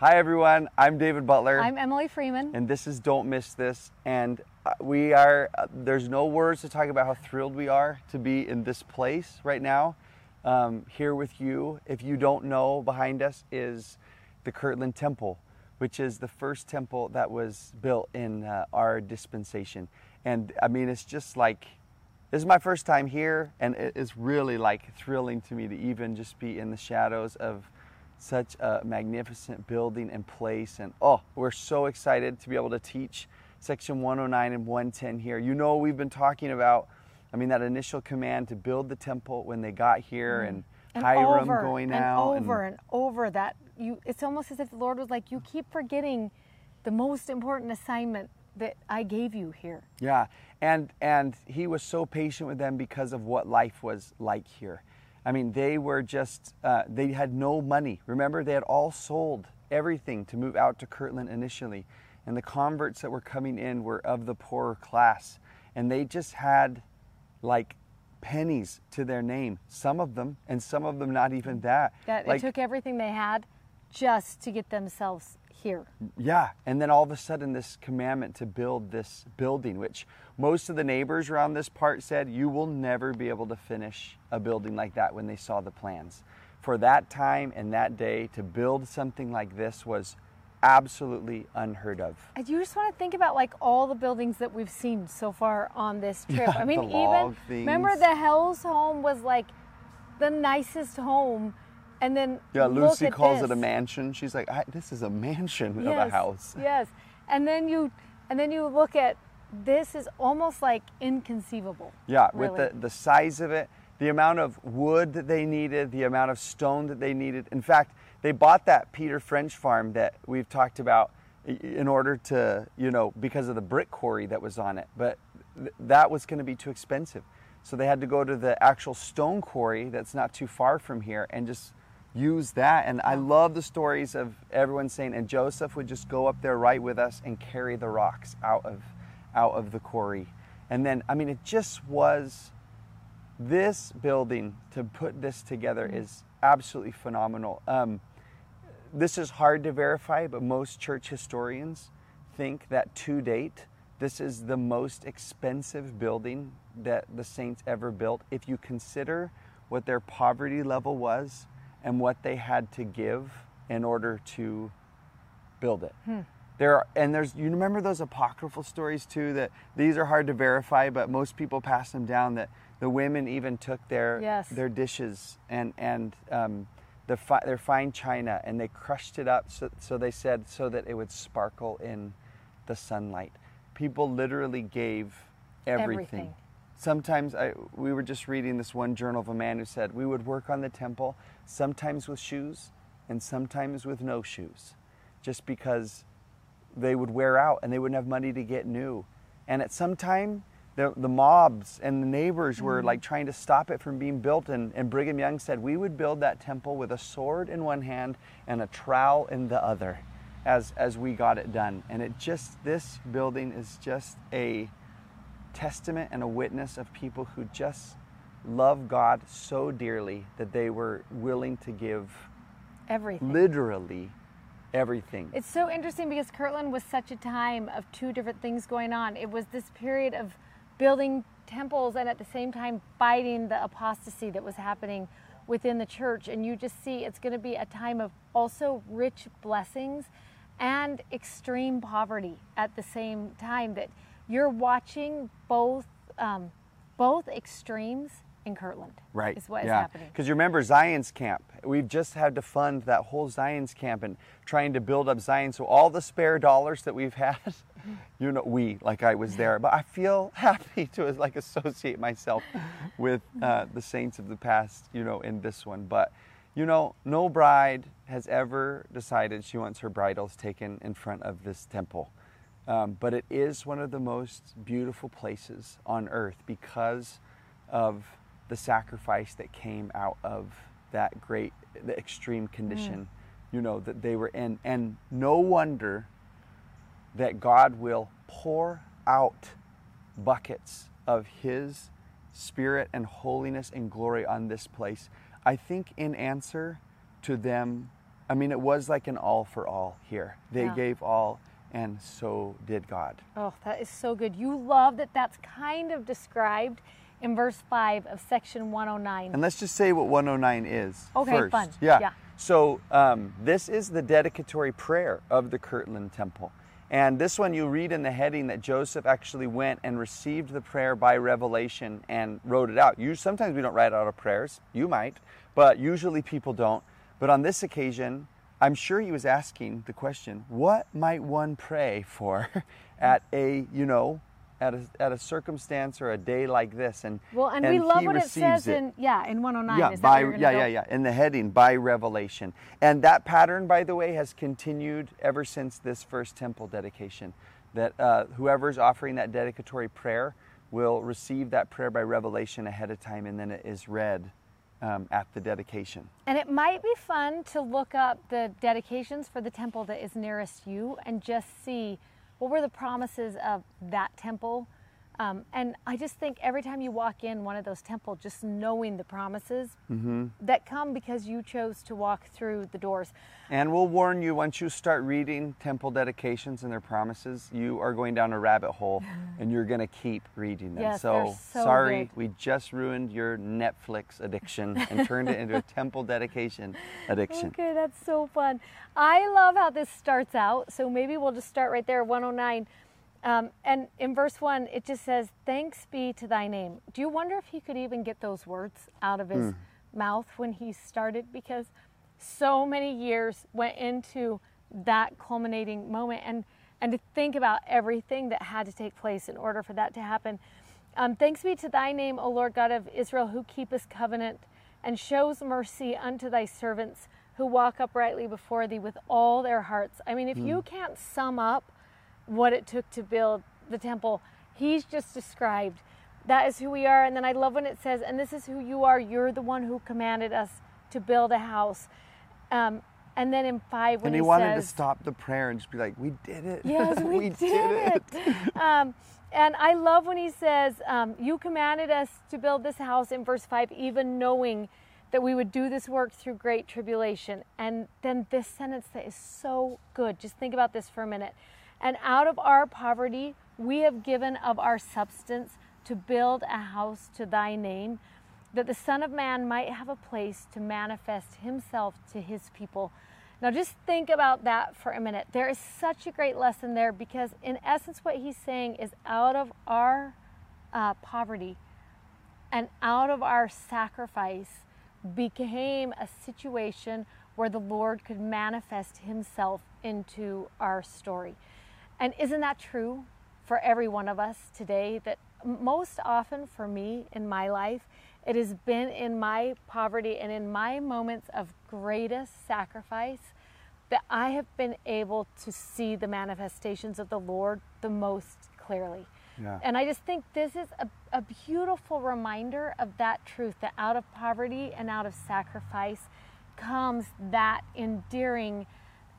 Hi, everyone. I'm David Butler. I'm Emily Freeman. and this is Don't Miss This. And uh, we are, uh, there's no words to talk about how thrilled we are to be in this place right now, um, here with you. If you don't know, behind us is the Kirtland Temple, which is the first temple that was built in uh, our dispensation. And I mean, it's just like, this is my first time here, and it is really like thrilling to me to even just be in the shadows of such a magnificent building and place. And oh, we're so excited to be able to teach section 109 and 110 here. You know, we've been talking about, I mean, that initial command to build the temple when they got here mm-hmm. and, And Hyrum over going and out. over and, over that you it's almost as if the Lord was like, You keep forgetting the most important assignment that I gave you here. Yeah, and and he was so patient with them because of what life was like here. I mean, they were just uh, they had no money. Remember, they had all sold everything to move out to Kirtland initially, and the converts that were coming in were of the poorer class, and they just had like pennies to their name. Some of them, and some of them not even that. That like, it took everything they had just to get themselves here. Yeah, and then all of a sudden, this commandment to build this building, which most of the neighbors around this part said, you will never be able to finish a building like that when they saw the plans. For that time and that day, to build something like this was absolutely unheard of. And you just want to think about like all the buildings that we've seen so far on this trip. Yeah, I mean, even log remember the Hell's home was like the nicest home, and then Yeah, Lucy calls it a mansion. She's like, I, this is a mansion of a house. Yes, and then you and then you look at this is almost like inconceivable. Yeah, really. with the, the size of it, the amount of wood that they needed, the amount of stone that they needed. In fact, they bought that Peter French farm that we've talked about in order to, you know, because of the brick quarry that was on it. But th- that was going to be too expensive. So they had to go to the actual stone quarry that's not too far from here and just use that. And I love the stories of everyone saying, and Joseph would just go up there right with us and carry the rocks out of out of the quarry. And then, I mean, it just was this building to put this together is absolutely phenomenal. Um, this is hard to verify, but most church historians think that to date, this is the most expensive building that the saints ever built. If you consider what their poverty level was and what they had to give in order to build it. There are, and there's you remember those apocryphal stories too that these are hard to verify, but most people pass them down. That the women even took their Yes. their dishes and and um, the fi- their fine china and they crushed it up so, so they said so that it would sparkle in the sunlight. People literally gave everything. Everything. Sometimes I, we were just reading this one journal of a man who said we would work on the temple sometimes with shoes and sometimes with no shoes, just because they would wear out and they wouldn't have money to get new. And at some time, the, the mobs and the neighbors were mm-hmm. like trying to stop it from being built. And, and Brigham Young said, We would build that temple with a sword in one hand and a trowel in the other as, as we got it done. And it just, this building is just a testament and a witness of people who just love God so dearly that they were willing to give Everything. literally everything. It's so interesting because Kirtland was such a time of two different things going on. It was this period of building temples and at the same time fighting the apostasy that was happening within the church. And you just see it's going to be a time of also rich blessings and extreme poverty at the same time. That you're watching both um, both extremes in Kirtland. Right. Is what is yeah. happening. Because you remember Zion's camp. We've just had to fund that whole Zion's camp and trying to build up Zion. So all the spare dollars that we've had, you know, we like I was there, but I feel happy to like associate myself with uh, the saints of the past, you know, in this one. But you know, no bride has ever decided she wants her bridals taken in front of this temple. Um, but it is one of the most beautiful places on earth because of the sacrifice that came out of that great, the extreme condition, mm. you know, that they were in. And no wonder that God will pour out buckets of His Spirit and holiness and glory on this place. I think in answer to them, I mean, it was like an all for all here. They Yeah. gave all, and so did God. Oh, that is so good. You love that that's kind of described in verse 5 of section 109. And let's just say what 109 is. Okay, first. fun. Yeah. Yeah. So um, this is the dedicatory prayer of the Kirtland Temple. And this one you read in the heading that Joseph actually went and received the prayer by revelation and wrote it out. You sometimes we don't write out our prayers. You might, but usually people don't. But on this occasion, I'm sure he was asking the question, what might one pray for at a, you know, at a, at a circumstance or a day like this? And well, and, we love what it says it in yeah, in 109. yeah, is by yeah, yeah, yeah. In the heading, by revelation, and that pattern, by the way, has continued ever since this first temple dedication. That uh, whoever's offering that dedicatory prayer will receive that prayer by revelation ahead of time, and then it is read um, at the dedication. And it might be fun to look up the dedications for the temple that is nearest you and just see what were the promises of that temple. Um, and I just think every time you walk in one of those temples, just knowing the promises Mm-hmm. that come because you chose to walk through the doors. And we'll warn you once you start reading temple dedications and their promises, you are going down a rabbit hole and you're going to keep reading them. Yes, so, so sorry, good. we just ruined your Netflix addiction and turned it into a temple dedication addiction. Okay, that's so fun. I love how this starts out. So maybe we'll just start right there, 109. Um, and in verse 1, it just says, Thanks be to thy name. Do you wonder if he could even get those words out of his mouth when he started? Because so many years went into that culminating moment. And, and to think about everything that had to take place in order for that to happen. Um, thanks be to thy name, O Lord God of Israel, who keepest covenant and shows mercy unto thy servants who walk uprightly before thee with all their hearts. I mean, if you can't sum up what it took to build the temple, he's just described that is who we are. And then I love when it says, and this is who you are. You're the one who commanded us to build a house. Um, and then in five, when And he, he, wanted says, to stop the prayer and just be like, "We did it! Yes, we, did, it. um, and I love when he says, um, You commanded us to build this house in verse 5, even knowing that we would do this work through great tribulation. And then this sentence that is so good. Just think about this for a minute. And out of our poverty, we have given of our substance to build a house to thy name, that the Son of Man might have a place to manifest himself to his people. Now, just think about that for a minute. There is such a great lesson there because, in essence, what he's saying is out of our uh, poverty and out of our sacrifice became a situation where the Lord could manifest himself into our story. And isn't that true for every one of us today? That most often for me in my life, it has been in my poverty and in my moments of greatest sacrifice that I have been able to see the manifestations of the Lord the most clearly. Yeah. And I just think this is a, a beautiful reminder of that truth that out of poverty and out of sacrifice comes that endearing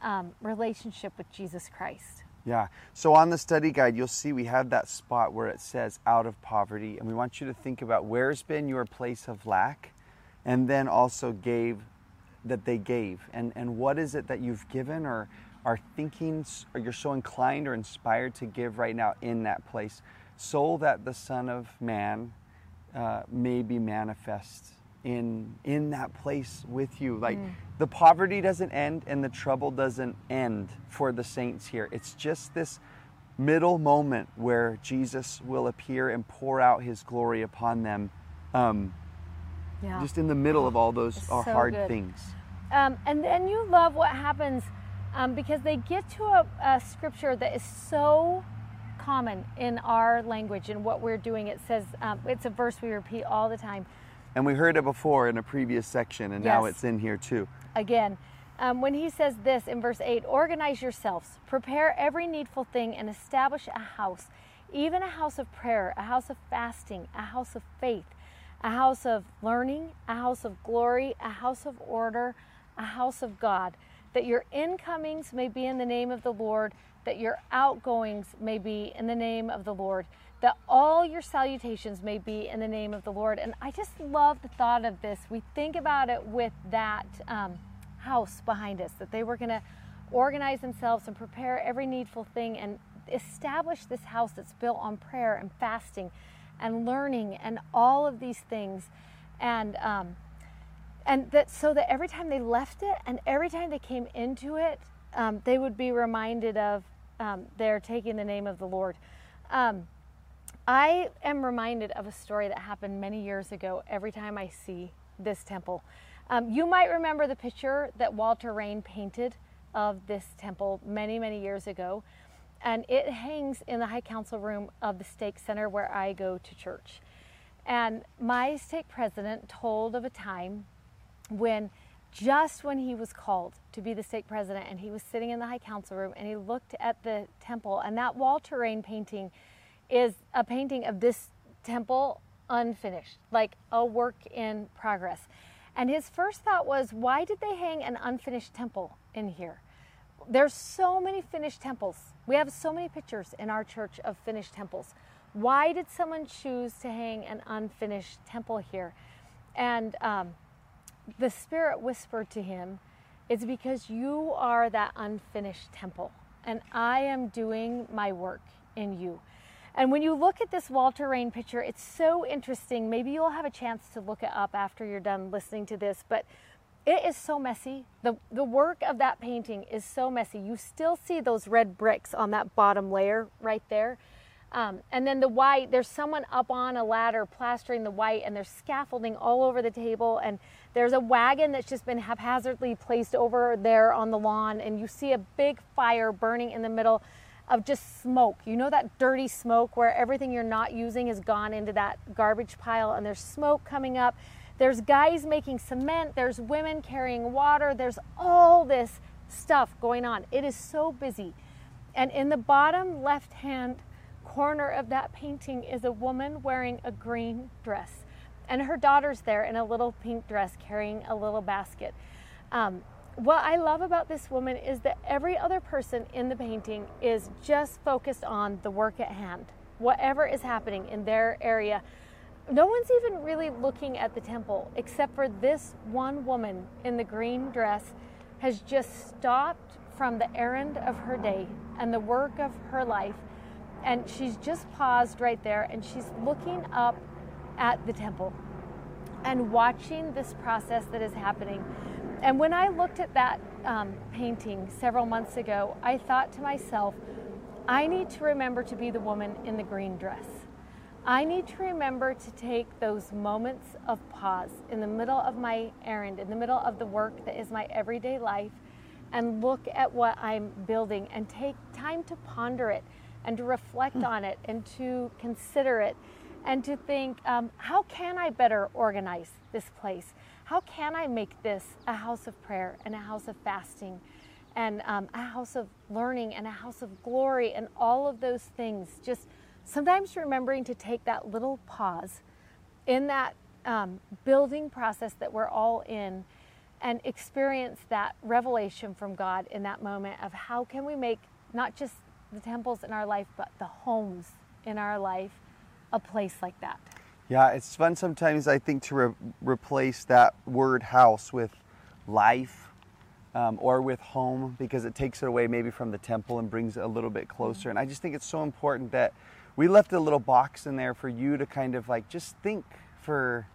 um, relationship with Jesus Christ. Yeah. So on the study guide, you'll see we have that spot where it says out of poverty. And we want you to think about where's been your place of lack and then also gave that they gave. And, and what is it that you've given or are thinking or you're so inclined or inspired to give right now in that place so that the Son of Man uh, may be manifest in in that place with you like the poverty doesn't end and the trouble doesn't end for the saints here it's just this middle moment where jesus will appear and pour out his glory upon them um, Yeah. just in the middle of all those uh, so hard good. things Um, and then you love what happens um, because they get to a, a scripture that is so common in our language and what we're doing. It says, um, it's a verse we repeat all the time. And we heard it before in a previous section and now it's in here too. Again, um, when he says this in verse 8 organize yourselves, prepare every needful thing, and establish a house, even a house of prayer, a house of fasting, a house of faith, a house of learning, a house of glory, a house of order, a house of God, that your incomings may be in the name of the Lord, that your outgoings may be in the name of the Lord, that all your salutations may be in the name of the Lord. And I just love the thought of this. We think about it with that. Um, house behind us, that they were going to organize themselves and prepare every needful thing and establish this house that's built on prayer and fasting and learning and all of these things. And, um, and that so that every time they left it and every time they came into it, um, they would be reminded of um, they're taking the name of the Lord. Um, I am reminded of a story that happened many years ago every time I see this temple. Um, you might remember the picture that Walter Rane painted of this temple many, many years ago. And it hangs in the High Council room of the Stake Center where I go to church. And my stake president told of a time when, just when he was called to be the stake president, and he was sitting in the High Council room and he looked at the temple, and that Walter Rane painting is a painting of this temple unfinished, like a work in progress. And his first thought was, why did they hang an unfinished temple in here? There's so many finished temples. We have so many pictures in our church of finished temples. Why did someone choose to hang an unfinished temple here? And um, the Spirit whispered to him, It's because you are that unfinished temple, and I am doing my work in you. And when you look at this Walter Rane picture, it's so interesting. Maybe you'll have a chance to look it up after you're done listening to this, but it is so messy. The, the work of that painting is so messy. You still see those red bricks on that bottom layer right there. Um, and then the white, there's someone up on a ladder plastering the white, and there's scaffolding all over the table. And there's a wagon that's just been haphazardly placed over there on the lawn, and you see a big fire burning in the middle of just smoke. You know that dirty smoke where everything you're not using has gone into that garbage pile and there's smoke coming up. There's guys making cement, there's women carrying water, there's all this stuff going on. It is so busy. And in the bottom left hand corner of that painting is a woman wearing a green dress. And her daughter's there in a little pink dress carrying a little basket. Um, what I love about this woman is that every other person in the painting is just focused on the work at hand, whatever is happening in their area. No one's even really looking at the temple except for this one woman in the green dress has just stopped from the errand of her day and the work of her life and she's just paused right there and she's looking up at the temple and watching this process that is happening and when I looked at that um, painting several months ago, I thought to myself, I need to remember to be the woman in the green dress. I need to remember to take those moments of pause in the middle of my errand, in the middle of the work that is my everyday life, and look at what I'm building and take time to ponder it and to reflect mm. on it and to consider it and to think, um, how can I better organize this place? How can I make this a house of prayer and a house of fasting and um, a house of learning and a house of glory and all of those things? Just sometimes remembering to take that little pause in that um, building process that we're all in and experience that revelation from God in that moment of how can we make not just the temples in our life, but the homes in our life a place like that. Yeah, it's fun sometimes, I think, to re- replace that word house with life um, or with home because it takes it away maybe from the temple and brings it a little bit closer. And I just think it's so important that we left a little box in there for you to kind of like just think for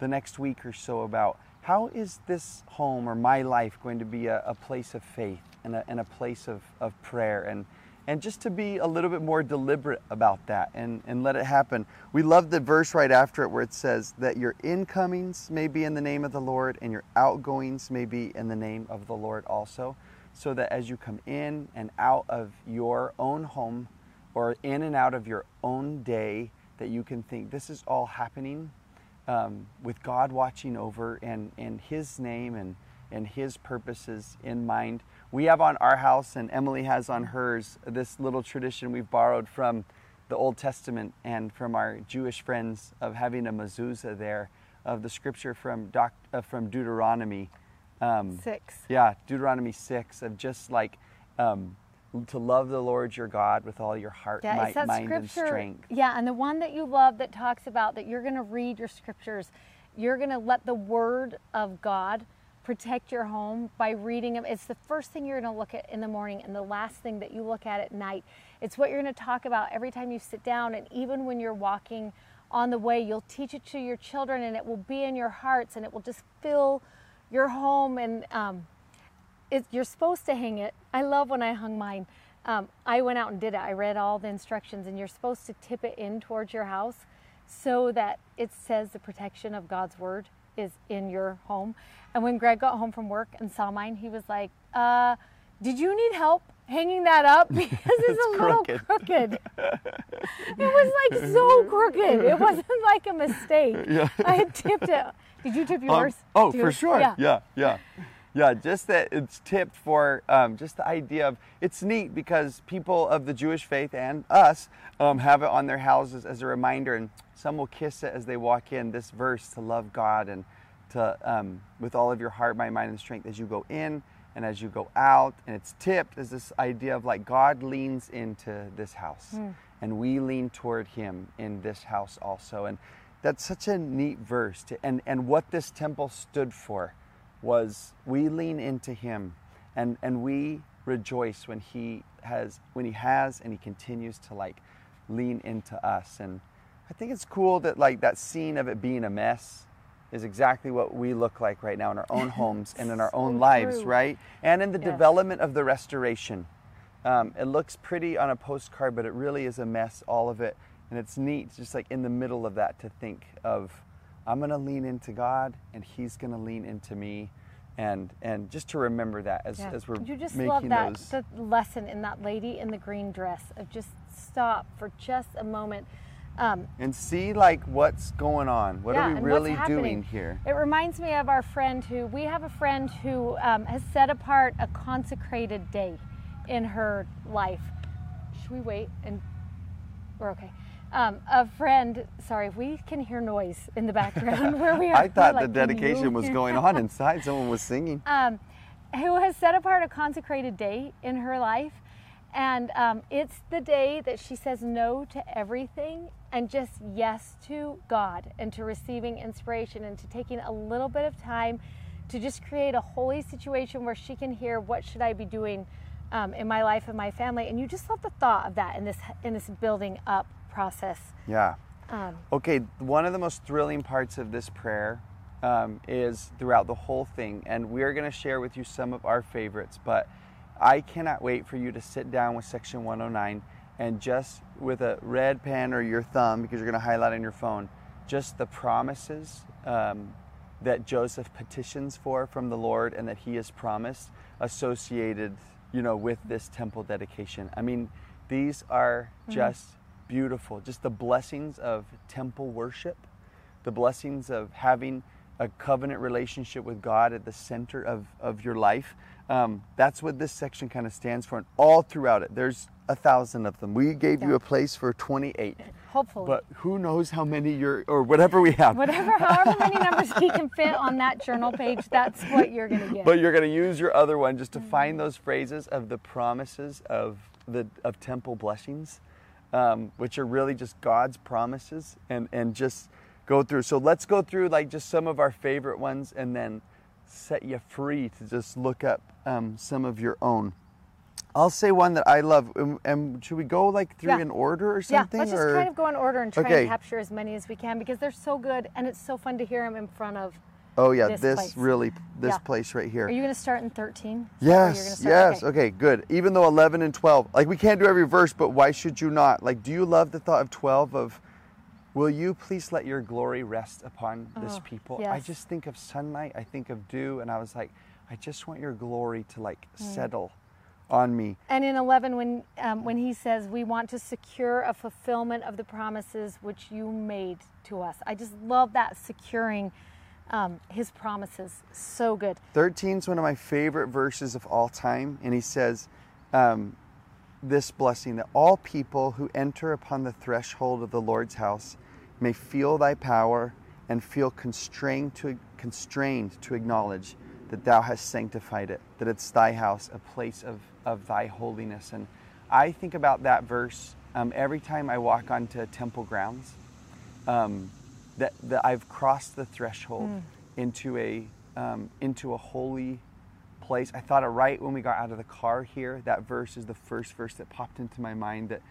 the next week or so about how is this home or my life going to be a, a place of faith and a, and a place of, of prayer and and just to be a little bit more deliberate about that and, and let it happen. We love the verse right after it where it says that your incomings may be in the name of the Lord and your outgoings may be in the name of the Lord also. So that as you come in and out of your own home or in and out of your own day, that you can think this is all happening um, with God watching over and, and His name and and His purposes in mind. We have on our house, and Emily has on hers, this little tradition we've borrowed from the Old Testament and from our Jewish friends of having a mezuzah there of the scripture from, doc, uh, from Deuteronomy. Um, six. Yeah, Deuteronomy 6 of just like um, to love the Lord your God with all your heart, yeah, might, mind, scripture, and strength. Yeah, and the one that you love that talks about that you're going to read your scriptures, you're going to let the word of God protect your home by reading them. It's the first thing you're going to look at in the morning and the last thing that you look at at night. It's what you're going to talk about every time you sit down and even when you're walking on the way, you'll teach it to your children and it will be in your hearts and it will just fill your home and um, it, you're supposed to hang it. I love when I hung mine. Um, I went out and did it. I read all the instructions, and you're supposed to tip it in towards your house so that it says the protection of God's word is in your home. And when Greg got home from work and saw mine, he was like, uh, Did you need help hanging that up? Because it's, it's a little crooked. it was like so crooked. It wasn't like a mistake. Yeah. I had tipped it. Did you tip Um, yours? oh, too? for sure. Yeah. yeah, yeah. Yeah, just that it's tipped for um, just the idea of it's neat because people of the Jewish faith and us um, have it on their houses as a reminder, and some will kiss it as they walk in. This verse to love God and to um, with all of your heart, mind, mind, and strength as you go in and as you go out, and it's tipped as this idea of like God leans into this house, and we lean toward Him in this house also, and that's such a neat verse. To, and and what this temple stood for was we lean into him and and we rejoice when he has when he has and he continues to like lean into us. And i think it's cool that like that scene of it being a mess is exactly what we look like right now in our own homes and in our own So lives true. right and in the Yes. development of the restoration um, it looks pretty on a postcard but it really is a mess all of it and it's neat just like in the middle of that to think of I'm going to lean into God and He's going to lean into me. And, and just to remember that as, Yeah. as we're you just love that those. the lesson in that lady in the green dress of just stop for just a moment. Um, and see like what's going on. What yeah, are we really doing here? It reminds me of our friend who we have a friend who um, has set apart a consecrated day in her life. Should we wait and we're okay? Um, a friend, sorry, we can hear noise in the background where we are. I thought the like, dedication was going on inside. Someone was singing. um, who has set apart a consecrated day in her life. And um, it's the day that she says no to everything and just yes to God and to receiving inspiration and to taking a little bit of time to just create a holy situation where she can hear what should I be doing um, in my life and my family. And you just love the thought of that in this in this building up process. Yeah. Um, Okay, one of the most thrilling parts of this prayer um, is throughout the whole thing, and we're going to share with you some of our favorites. But I cannot wait for you to sit down with section 109 and just with a red pen or your thumb, because you're going to highlight on your phone, just the promises um, that Joseph petitions for from the Lord and that he has promised associated, you know, with this temple dedication. I mean, these are just beautiful. Just the blessings of temple worship, the blessings of having a covenant relationship with God at the center of, of your life. Um, that's what this section kind of stands for. And all throughout it, there's a thousand of them. We gave you a place for 28. hopefully. But who knows how many you're, or whatever we have. Whatever, however many numbers he can fit on that journal page, that's what you're going to get. But you're going to use your other one just to find those phrases of the promises of the of temple blessings, um, which are really just God's promises, and and just go through. So let's go through like just some of our favorite ones, and then set you free to just look up um, some of your own. I'll say one that I love. And, and should we go like through Yeah. in order or something? yeah, let's just or? kind of go in order and try Okay. and capture as many as we can because they're so good and it's so fun to hear them in front of. oh yeah, this this, really this Yeah. place right here. Are you going to start in 13? Is that where you're gonna Yes, yes. Okay. good. Even though 11 and 12, like we can't do every verse, but why should you not? Like, do you love the thought of 12 of, will you please let your glory rest upon this Oh, people? I just think of sunlight, I think of dew, and I was like, I just want your glory to like Mm. settle on me. And in 11, when, um, when he says, We want to secure a fulfillment of the promises which you made to us. I just love that securing um, his promises. So good. 13 is one of my favorite verses of all time. And he says um, this blessing that all people who enter upon the threshold of the Lord's house may feel thy power and feel constrained to, constrained to acknowledge that thou hast sanctified it, that it's thy house, a place of, of thy holiness. And I think about that verse um, every time I walk onto temple grounds. Um, that, that I've crossed the threshold mm. into a um, into a holy place. I thought it right when we got out of the car here. That verse is the first verse that popped into my mind. That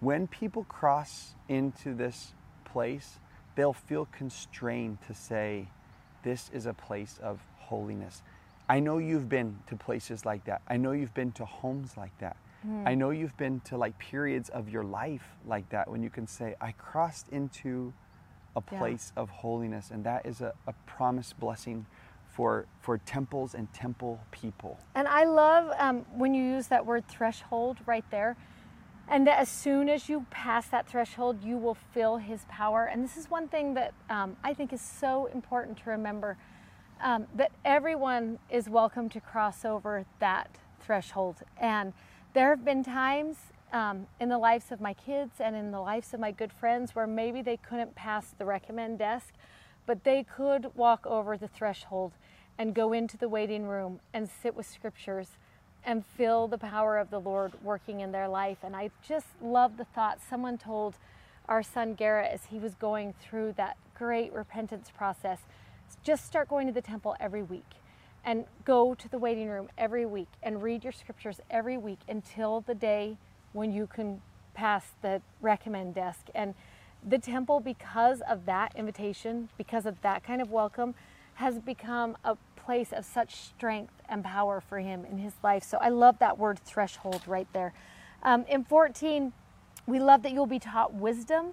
when people cross into this place, they'll feel constrained to say, "This is a place of holiness." I know you've been to places like that. I know you've been to homes like that. Mm. I know you've been to like periods of your life like that when you can say, I crossed into a place yeah. of holiness, and that is a, a promised blessing for for temples and temple people. And I love um, when you use that word threshold right there, and that as soon as you pass that threshold, you will feel His power. And this is one thing that um, I think is so important to remember um, that everyone is welcome to cross over that threshold. And there have been times um, in the lives of my kids and in the lives of my good friends where maybe they couldn't pass the recommend desk, but they could walk over the threshold and go into the waiting room and sit with scriptures and feel the power of the Lord working in their life. And I just love the thought someone told our son Garrett as he was going through that great repentance process just start going to the temple every week and go to the waiting room every week and read your scriptures every week until the day when you can pass the recommend desk. And the temple, because of that invitation, because of that kind of welcome, has become a place of such strength and power for him in his life. So I love that word threshold right there. Um, in 14, we love that you'll be taught wisdom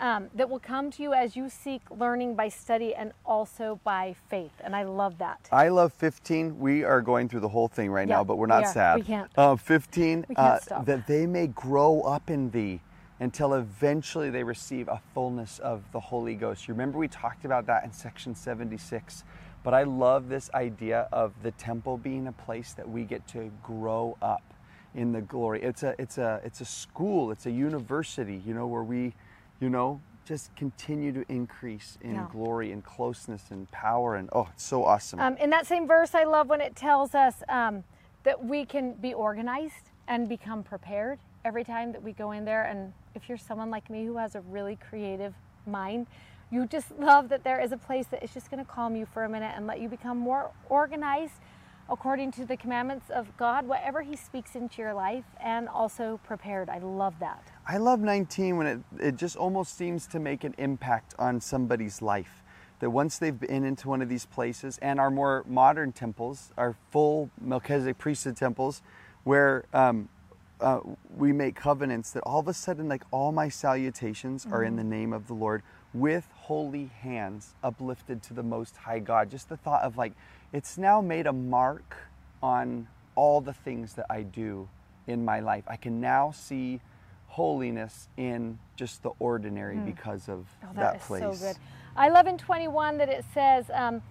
um, that will come to you as you seek learning by study and also by faith. And I love that. I love 15. We are going through the whole thing right yeah, now, but we're not we sad. We can't. Uh, 15, we can't uh, that they may grow up in thee until eventually they receive a fullness of the Holy Ghost. You remember we talked about that in section 76. But I love this idea of the temple being a place that we get to grow up in the glory. It's a it's a it's a school, it's a university, you know, where we you know, just continue to increase in yeah. glory and closeness and power. And oh, it's so awesome. Um, in that same verse, I love when it tells us um, that we can be organized and become prepared every time that we go in there. And if you're someone like me who has a really creative mind, you just love that there is a place that is just going to calm you for a minute and let you become more organized according to the commandments of God, whatever He speaks into your life, and also prepared. I love that. I love 19 when it, it just almost seems to make an impact on somebody's life. That once they've been into one of these places, and our more modern temples, our full Melchizedek priesthood temples, where um, uh, we make covenants, that all of a sudden, like all my salutations mm-hmm. are in the mm-hmm. name of the Lord with holy hands uplifted to the Most High God. Just the thought of like, it's now made a mark on all the things that I do in my life. I can now see holiness in just the ordinary mm. because of oh, that, that place. So good. I love in 21 that it says, um,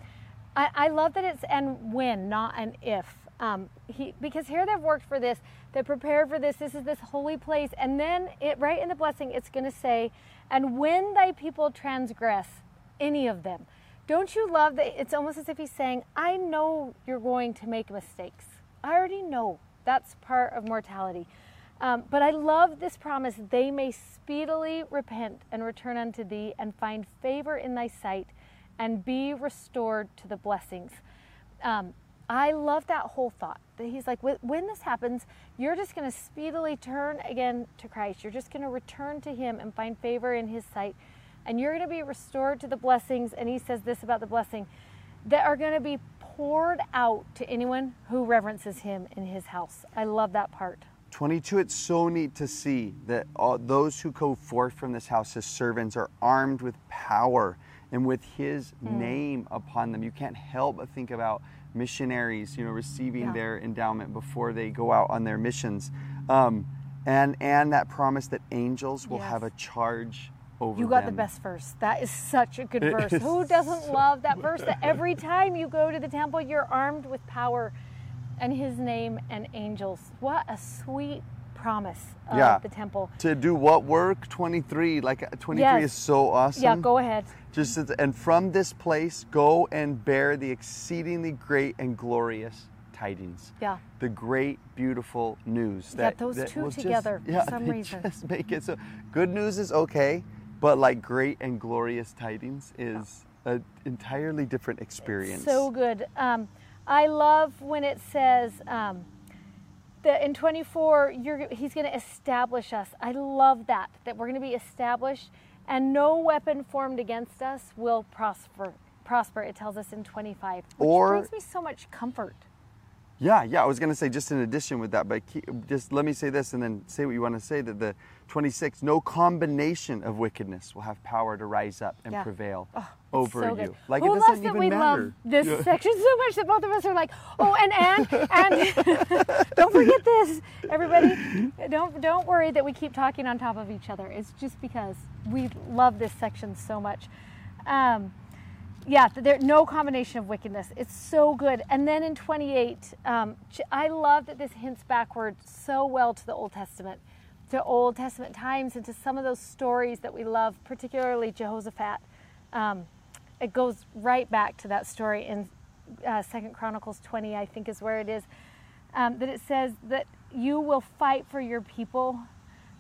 I, I, love that it's and when, not an if. Um, he, because here they've worked for this, they prepared for this, this is this holy place. And then it right in the blessing, it's going to say, and when thy people transgress any of them, don't you love that? It's almost as if he's saying, I know you're going to make mistakes. I already know that's part of mortality. Um, but I love this promise they may speedily repent and return unto thee and find favor in thy sight and be restored to the blessings. Um, I love that whole thought that he's like, when this happens, you're just going to speedily turn again to Christ. You're just going to return to him and find favor in his sight and you're going to be restored to the blessings. And he says this about the blessing that are going to be poured out to anyone who reverences him in his house. I love that part. 22, it's so neat to see that all, those who go forth from this house as servants are armed with power and with his mm. name upon them. You can't help but think about missionaries, you know, receiving yeah. their endowment before they go out on their missions. Um, and, and that promise that angels will yes. have a charge over them. You got the best verse. That is such a good It verse. Who doesn't love that verse? That every time you go to the temple, you're armed with power and his name and angels. What a sweet promise of Yeah. the temple. To do what work? 23. Like uh, 23 Yes. is so awesome. Yeah, go ahead. Just and from this place go and bear the exceedingly great and glorious tidings. Yeah. The great beautiful news. Yeah, That, those that two will just- together for yeah, some they reason. Just make it so. Good news is okay, but like great and glorious tidings is an entirely different experience. So good. Um, I love when it says um, that in 24, you're, he's going to establish us. I love that, that we're going to be established and no weapon formed against us will prosper. Prosper, it tells us in 25, which Or- brings me so much comfort. Yeah, yeah. I was going to say just in addition with that, but keep, just let me say this and then say what you want to say. That the 26, no combination of wickedness will have power to rise up and Yeah. prevail Oh, over so you. good. Like Who it doesn't even we matter. love this Yeah. section so much that both of us are like, oh, and and and don't forget this, everybody. Don't don't worry that we keep talking on top of each other. It's just because we love this section so much. Um, yeah, there no combination of wickedness. It's so good. And then in 28, um, I love that this hints backward so well to the Old Testament, to Old Testament times, and to some of those stories that we love, particularly Jehoshaphat. Um, it goes right back to that story in uh, Second Chronicles 20, I think is where it is, um, that it says that you will fight for your people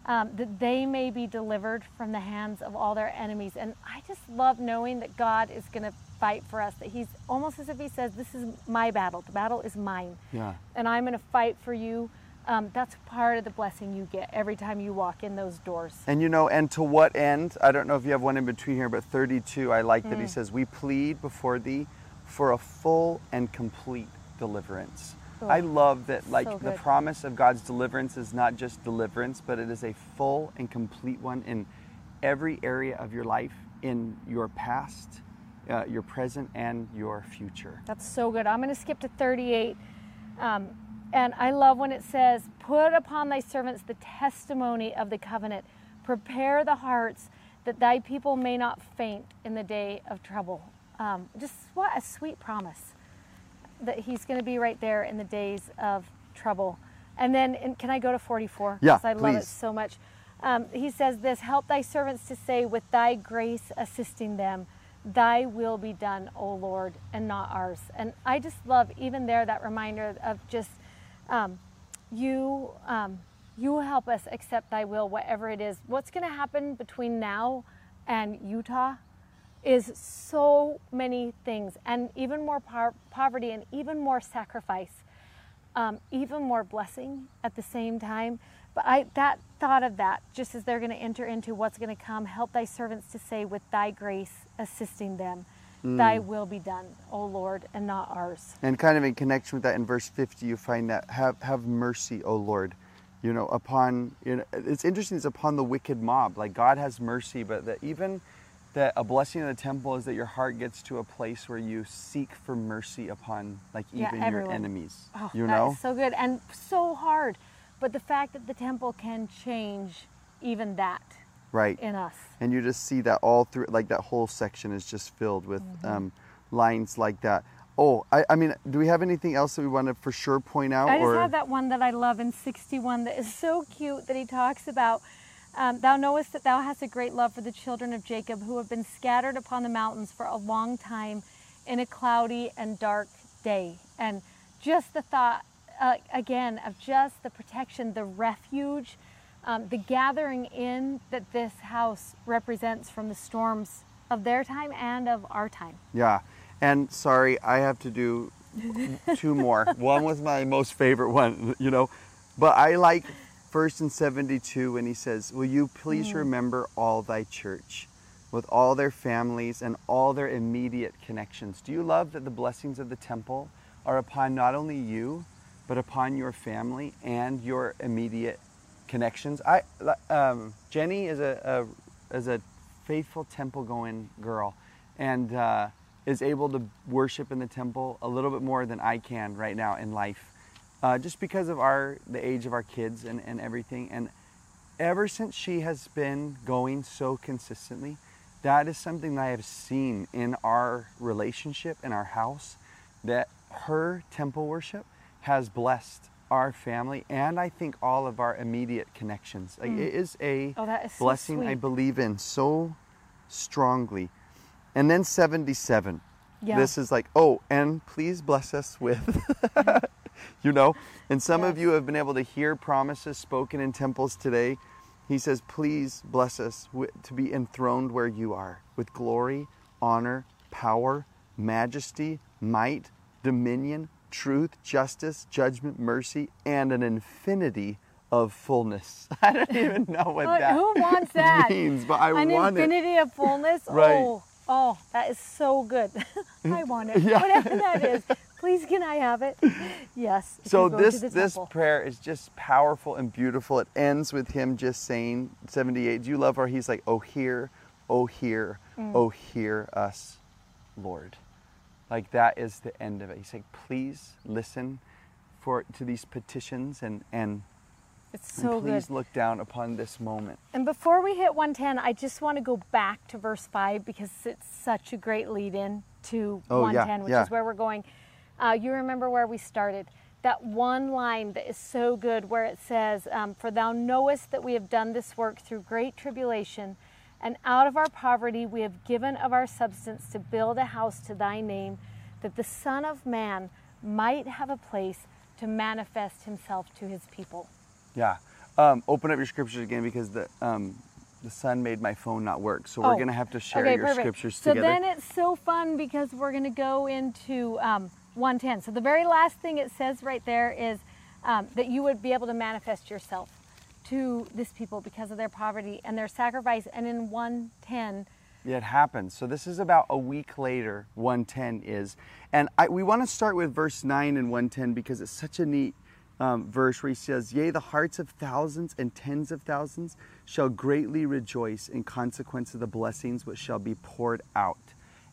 um, that they may be delivered from the hands of all their enemies. And I just love knowing that God is going to fight for us, that He's almost as if He says, This is my battle, the battle is mine. Yeah. And I'm going to fight for you. Um, that's part of the blessing you get every time you walk in those doors. And you know, and to what end? I don't know if you have one in between here, but 32, I like that he Mm. says, We plead before thee for a full and complete deliverance. Oh, I love that, like, so the promise of God's deliverance is not just deliverance, but it is a full and complete one in every area of your life, in your past, uh, your present, and your future. That's so good. I'm going to skip to 38. Um, and I love when it says, Put upon thy servants the testimony of the covenant. Prepare the hearts that thy people may not faint in the day of trouble. Um, just what a sweet promise that he's going to be right there in the days of trouble. And then, and can I go to 44? Yeah, I love it so much. Um, he says this Help thy servants to say, with thy grace assisting them, thy will be done, O Lord, and not ours. And I just love, even there, that reminder of just um, you. Um, you help us accept thy will, whatever it is. What's going to happen between now and Utah is so many things, and even more par- poverty, and even more sacrifice um, even more blessing at the same time. But I that thought of that just as they're going to enter into what's going to come. Help thy servants to say, with thy grace assisting them, thy will be done, O Lord, and not ours. And kind of in connection with that, in verse 50, you find that have have mercy, O Lord. You know, upon you know, it's interesting. It's upon the wicked mob. Like God has mercy, but that even that a blessing in the temple is that your heart gets to a place where you seek for mercy upon like Yeah, even your enemies. Oh, you know, so good and so hard. But the fact that the temple can change even that right? in us. and you just see that all through like that whole section is just filled with Mm-hmm. um, lines like that oh I, I mean do we have anything else that we want to for sure point out I just or have that one that I love in 61 that is so cute that he talks about. Um, thou knowest that thou hast a great love for the children of Jacob who have been scattered upon the mountains for a long time in a cloudy and dark day. And just the thought, uh, again, of just the protection, the refuge, um, the gathering in that this house represents from the storms of their time and of our time. yeah and sorry i have to do two more one was my most favorite one you know but i like first in 72 when he says will you please Mm. remember all thy church with all their families and all their immediate connections do you love that the blessings of the temple are upon not only you but upon your family and your immediate connections. I um, Jenny is a, a is a faithful temple going girl, and uh, is able to worship in the temple a little bit more than I can right now in life, uh, just because of our the age of our kids and, and everything. And ever since she has been going so consistently, that is something that I have seen in our relationship in our house that her temple worship has blessed our family and I think all of our immediate connections. Like, It is a Oh, that is so blessing I believe in so strongly. And then 77. Yeah. This is like, oh, and please bless us with, you know. And some of you have been able to hear promises spoken in temples today. He says, please bless us to be enthroned where you are with glory, honor, power, majesty, might, dominion, truth, justice, judgment, mercy, and an infinity of fullness. I don't even know what that Who wants that? means, but I An want it. infinity of fullness. Right. Oh, oh, that is so good. I want it. Yeah. Whatever that is. Please, can I have it? Yes. So you go to this this temple. prayer is just powerful and beautiful. It ends with him just saying 78. Do you love her? He's like, "Oh hear, oh hear, Mm. oh hear us, Lord." Like that is the end of it. He's like, "Please listen for to these petitions and and, It's and so good. please look down upon this moment." And before we hit 110, I just want to go back to verse 5 because it's such a great lead in to Oh, yeah, 110, which yeah. is where we're going. Uh, you remember where we started. That one line that is so good where it says, um, For thou knowest that we have done this work through great tribulation, and out of our poverty we have given of our substance to build a house to thy name, that the Son of Man might have a place to manifest himself to his people. Yeah. Um, open up your scriptures again because the um, the sun made my phone not work. So we're Oh, gonna have to share okay, your perfect. scriptures so together. then it's so fun because we're going to go into um, 110. So the very last thing it says right there is um, that you would be able to manifest yourself to this people because of their poverty and their sacrifice. And in 110, it happens. So this is about a week later, 110 is. And I, we want to start with verse 9 and 110 because it's such a neat um, verse where he says, Yea, the hearts of thousands and tens of thousands shall greatly rejoice in consequence of the blessings which shall be poured out,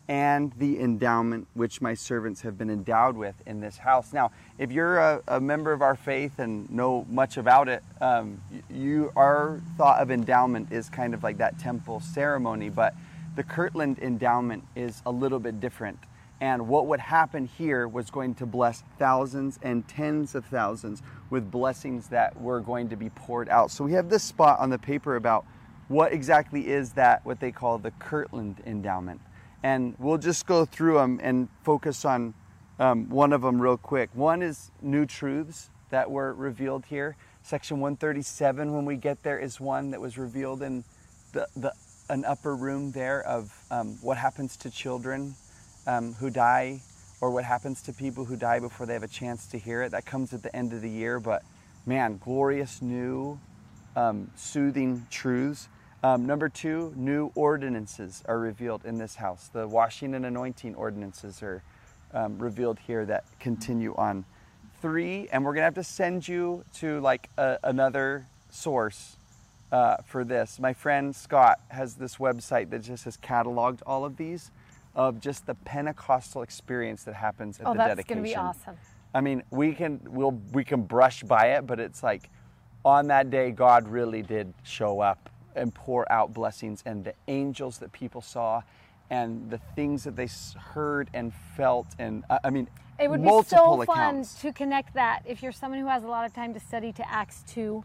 and the endowment which my servants have been endowed with in this house. Now, if you're a, a member of our faith and know much about it, um, you our thought of endowment is kind of like that temple ceremony, but the Kirtland endowment is a little bit different. And what would happen here was going to bless thousands and tens of thousands with blessings that were going to be poured out. So we have this spot on the paper about what exactly is that, what they call the Kirtland endowment. And we'll just go through them and focus on um, one of them real quick. One is new truths that were revealed here. Section 137, when we get there, is one that was revealed in the, the an upper room there of um, what happens to children um, who die, or what happens to people who die before they have a chance to hear it. That comes at the end of the year, but man, glorious new, um, soothing truths. Um, number two, new ordinances are revealed in this house. The washing and anointing ordinances are um, revealed here that continue on. Three, and we're gonna have to send you to like a, another source uh, for this. My friend Scott has this website that just has cataloged all of these of just the Pentecostal experience that happens at oh, the that's dedication. going to be awesome. I mean, we can we'll we can brush by it, but it's like on that day God really did show up and pour out blessings and the angels that people saw and the things that they heard and felt and I I mean It would be so fun to connect that if you're someone who has a lot of time to study to Acts 2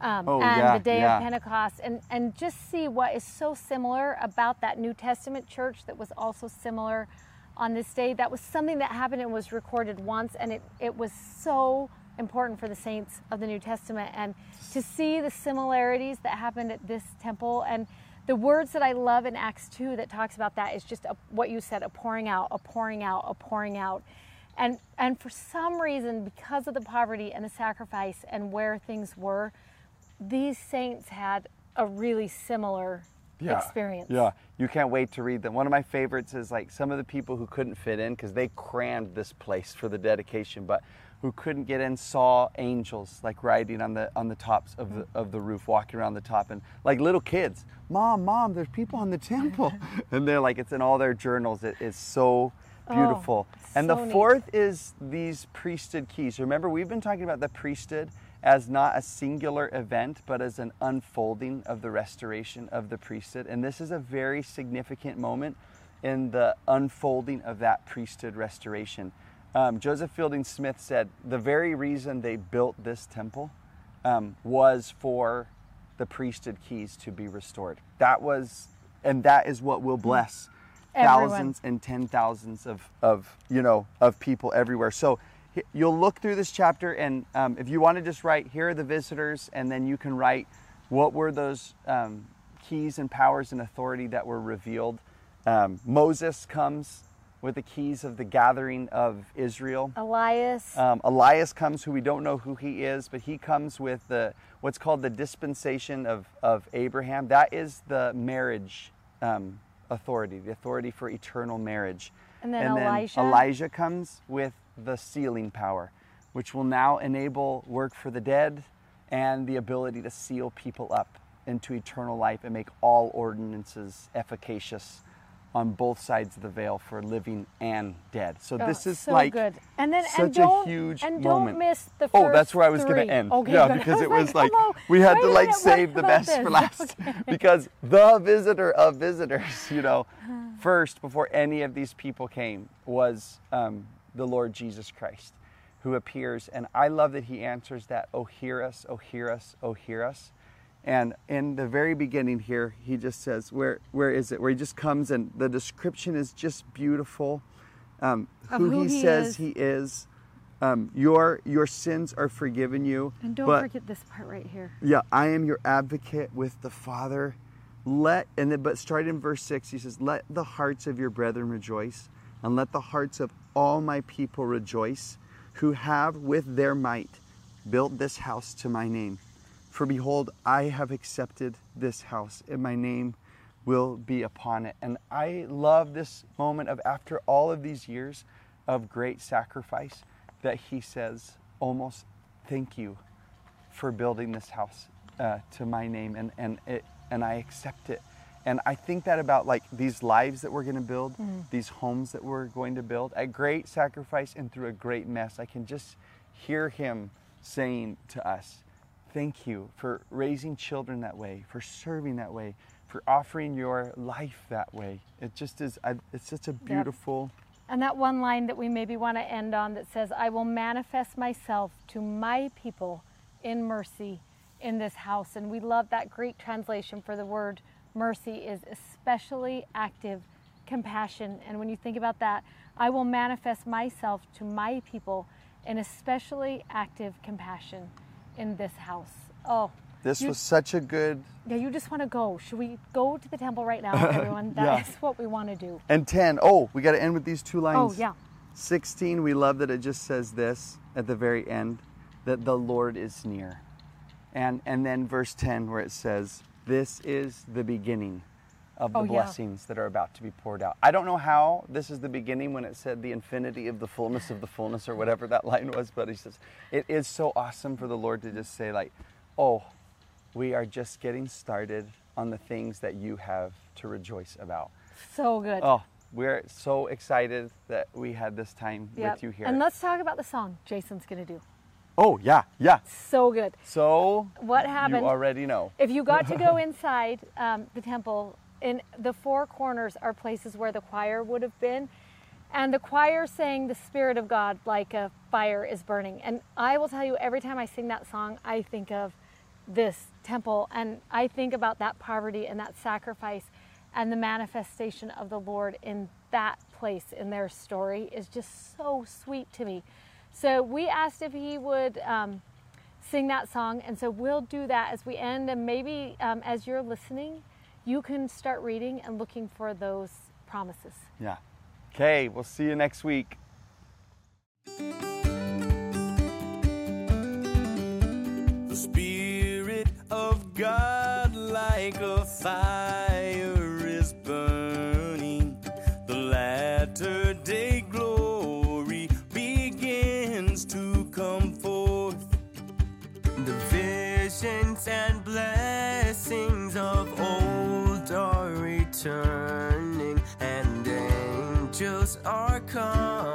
um, Oh, and yeah, the day yeah. of Pentecost and, and just see what is so similar about that New Testament church that was also similar on this day. That was something that happened and was recorded once, and it, it was so important for the saints of the New Testament. And to see the similarities that happened at this temple and the words that I love in Acts 2 that talks about that is just a, what you said a pouring out, a pouring out, a pouring out. And, and for some reason, because of the poverty and the sacrifice and where things were, these saints had a really similar experience. Yeah, you can't wait to read them. One of my favorites is like some of the people who couldn't fit in because they crammed this place for the dedication, but who couldn't get in saw angels like riding on the on the tops of the of the roof, walking around the top, and like little kids, mom, mom, there's people on the temple, and they're like it's in all their journals. It is so oh, beautiful. and the Oh, neat. fourth is these priesthood keys. Remember, we've been talking about the priesthood as not a singular event, but as an unfolding of the restoration of the priesthood. And this is a very significant moment in the unfolding of that priesthood restoration. Um, Joseph Fielding Smith said the very reason they built this temple um, was for the priesthood keys to be restored. That was, and that is what will bless Everyone. thousands and ten thousands of, of you know of people everywhere. So you'll look through this chapter, and um, if you want to just write, here are the visitors, and then you can write what were those um, keys and powers and authority that were revealed. Um, Moses comes with the keys of the gathering of Israel. Elias. Um, Elias comes, who we don't know who he is, but he comes with the what's called the dispensation of, of Abraham. That is the marriage um, authority, the authority for eternal marriage. And then Elijah. Elijah comes with the sealing power, which will now enable work for the dead and the ability to seal people up into eternal life and make all ordinances efficacious on both sides of the veil for living and dead. So Oh, this is so like good. And then such and a huge and moment. don't miss the Oh, that's where I was going to end. Okay, yeah, good. because I it was like hello, we had to like save the best this? for last Okay. because the visitor of visitors, you know, first before any of these people came was um, the Lord Jesus Christ, who appears, and I love that He answers that, "Oh, hear us! Oh, hear us! Oh, hear us!" And in the very beginning here, he just says, "Where, where is it?" Where he just comes, and the description is just beautiful. Um, who, who he, he says is. he is. Um, your your sins are forgiven you. And don't but forget this part right here. yeah, I am your advocate with the Father. Let and then but starting in verse six, he says, Let the hearts of your brethren rejoice, and let the hearts of all my people rejoice, who have with their might built this house to my name. For behold, I have accepted this house, and my name will be upon it. And I love this moment of after all of these years of great sacrifice that he says almost thank you for building this house uh, to my name and, and it and I accept it. And I think that about like these lives that we're going to build, these homes that we're going to build at great sacrifice and through a great mess. I can just hear him saying to us, Thank you for raising children that way, for serving that way, for offering your life that way. It just is, it's such a beautiful. And that one line that we maybe want to end on that says, I will manifest myself to my people in mercy in this house. And we love that Greek translation for the word mercy is especially active compassion. And when you think about that, I will manifest myself to my people in especially active compassion in this house. Oh, This you- was such a good yeah, you just want to go. Should we go to the temple right now, everyone? That is Yeah. what we want to do. And 10, oh, we got to end with these two oh, lines. Oh, yeah. 16, we love that it just says this at the very end that the Lord is near. And and then verse 10 where it says, "This is the beginning of the Oh, yeah. blessings that are about to be poured out." I don't know how this is the beginning when it said the infinity of the fullness of the fullness or whatever that line was, but he says it is so awesome for the Lord to just say like, "Oh, we are just getting started on the things that you have to rejoice about." So good. Oh, we're so excited that we had this time Yep. with you here. And let's talk about the song Jason's going to do. oh, yeah, yeah. So good. So What happened? You already know. If you got to go inside um, the temple, in the four corners are places where the choir would have been. And the choir sang the Spirit of God like a fire is burning. And I will tell you, every time I sing that song, I think of this temple and I think about that poverty and that sacrifice and the manifestation of the Lord in that place in their story is just so sweet to me. So we asked if he would um, sing that song, and so we'll do that as we end. And maybe um, as you're listening, you can start reading and looking for those promises. Yeah. Okay, we'll see you next week. The Spirit of God, like a fire, returning, and angels are coming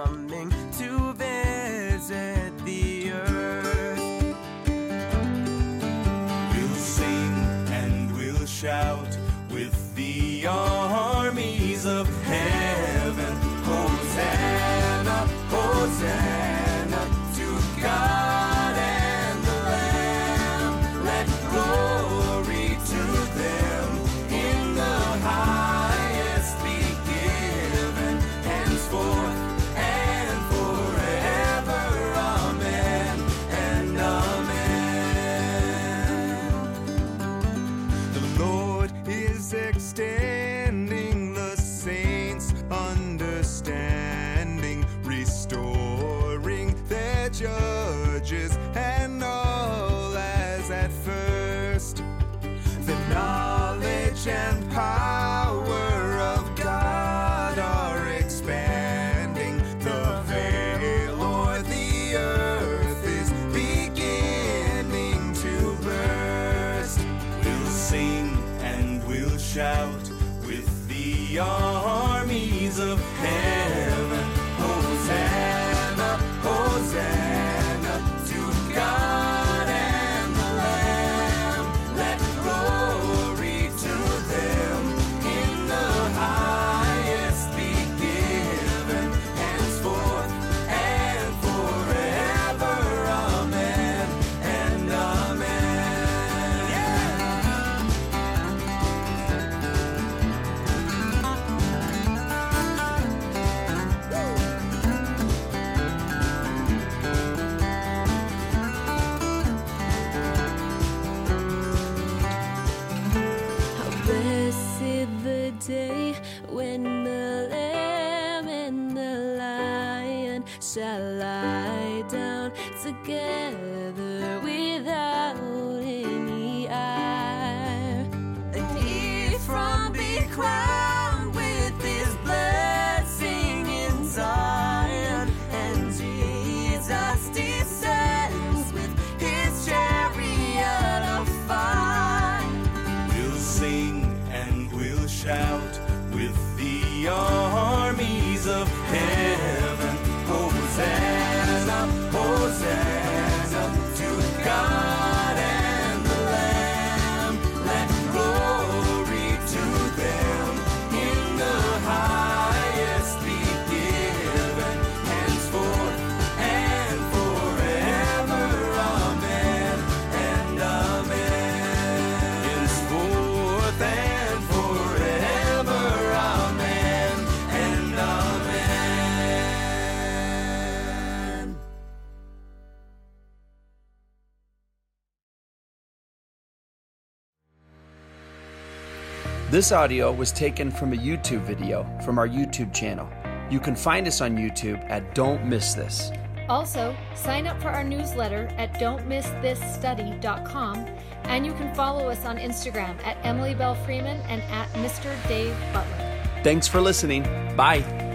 This audio was taken from a YouTube video from our YouTube channel. You can find us on YouTube at Don't Miss This. Also, sign up for our newsletter at don'tmissthisstudy.com and you can follow us on Instagram at Emily Belle Freeman and at Mr. Dave Butler. Thanks for listening. Bye.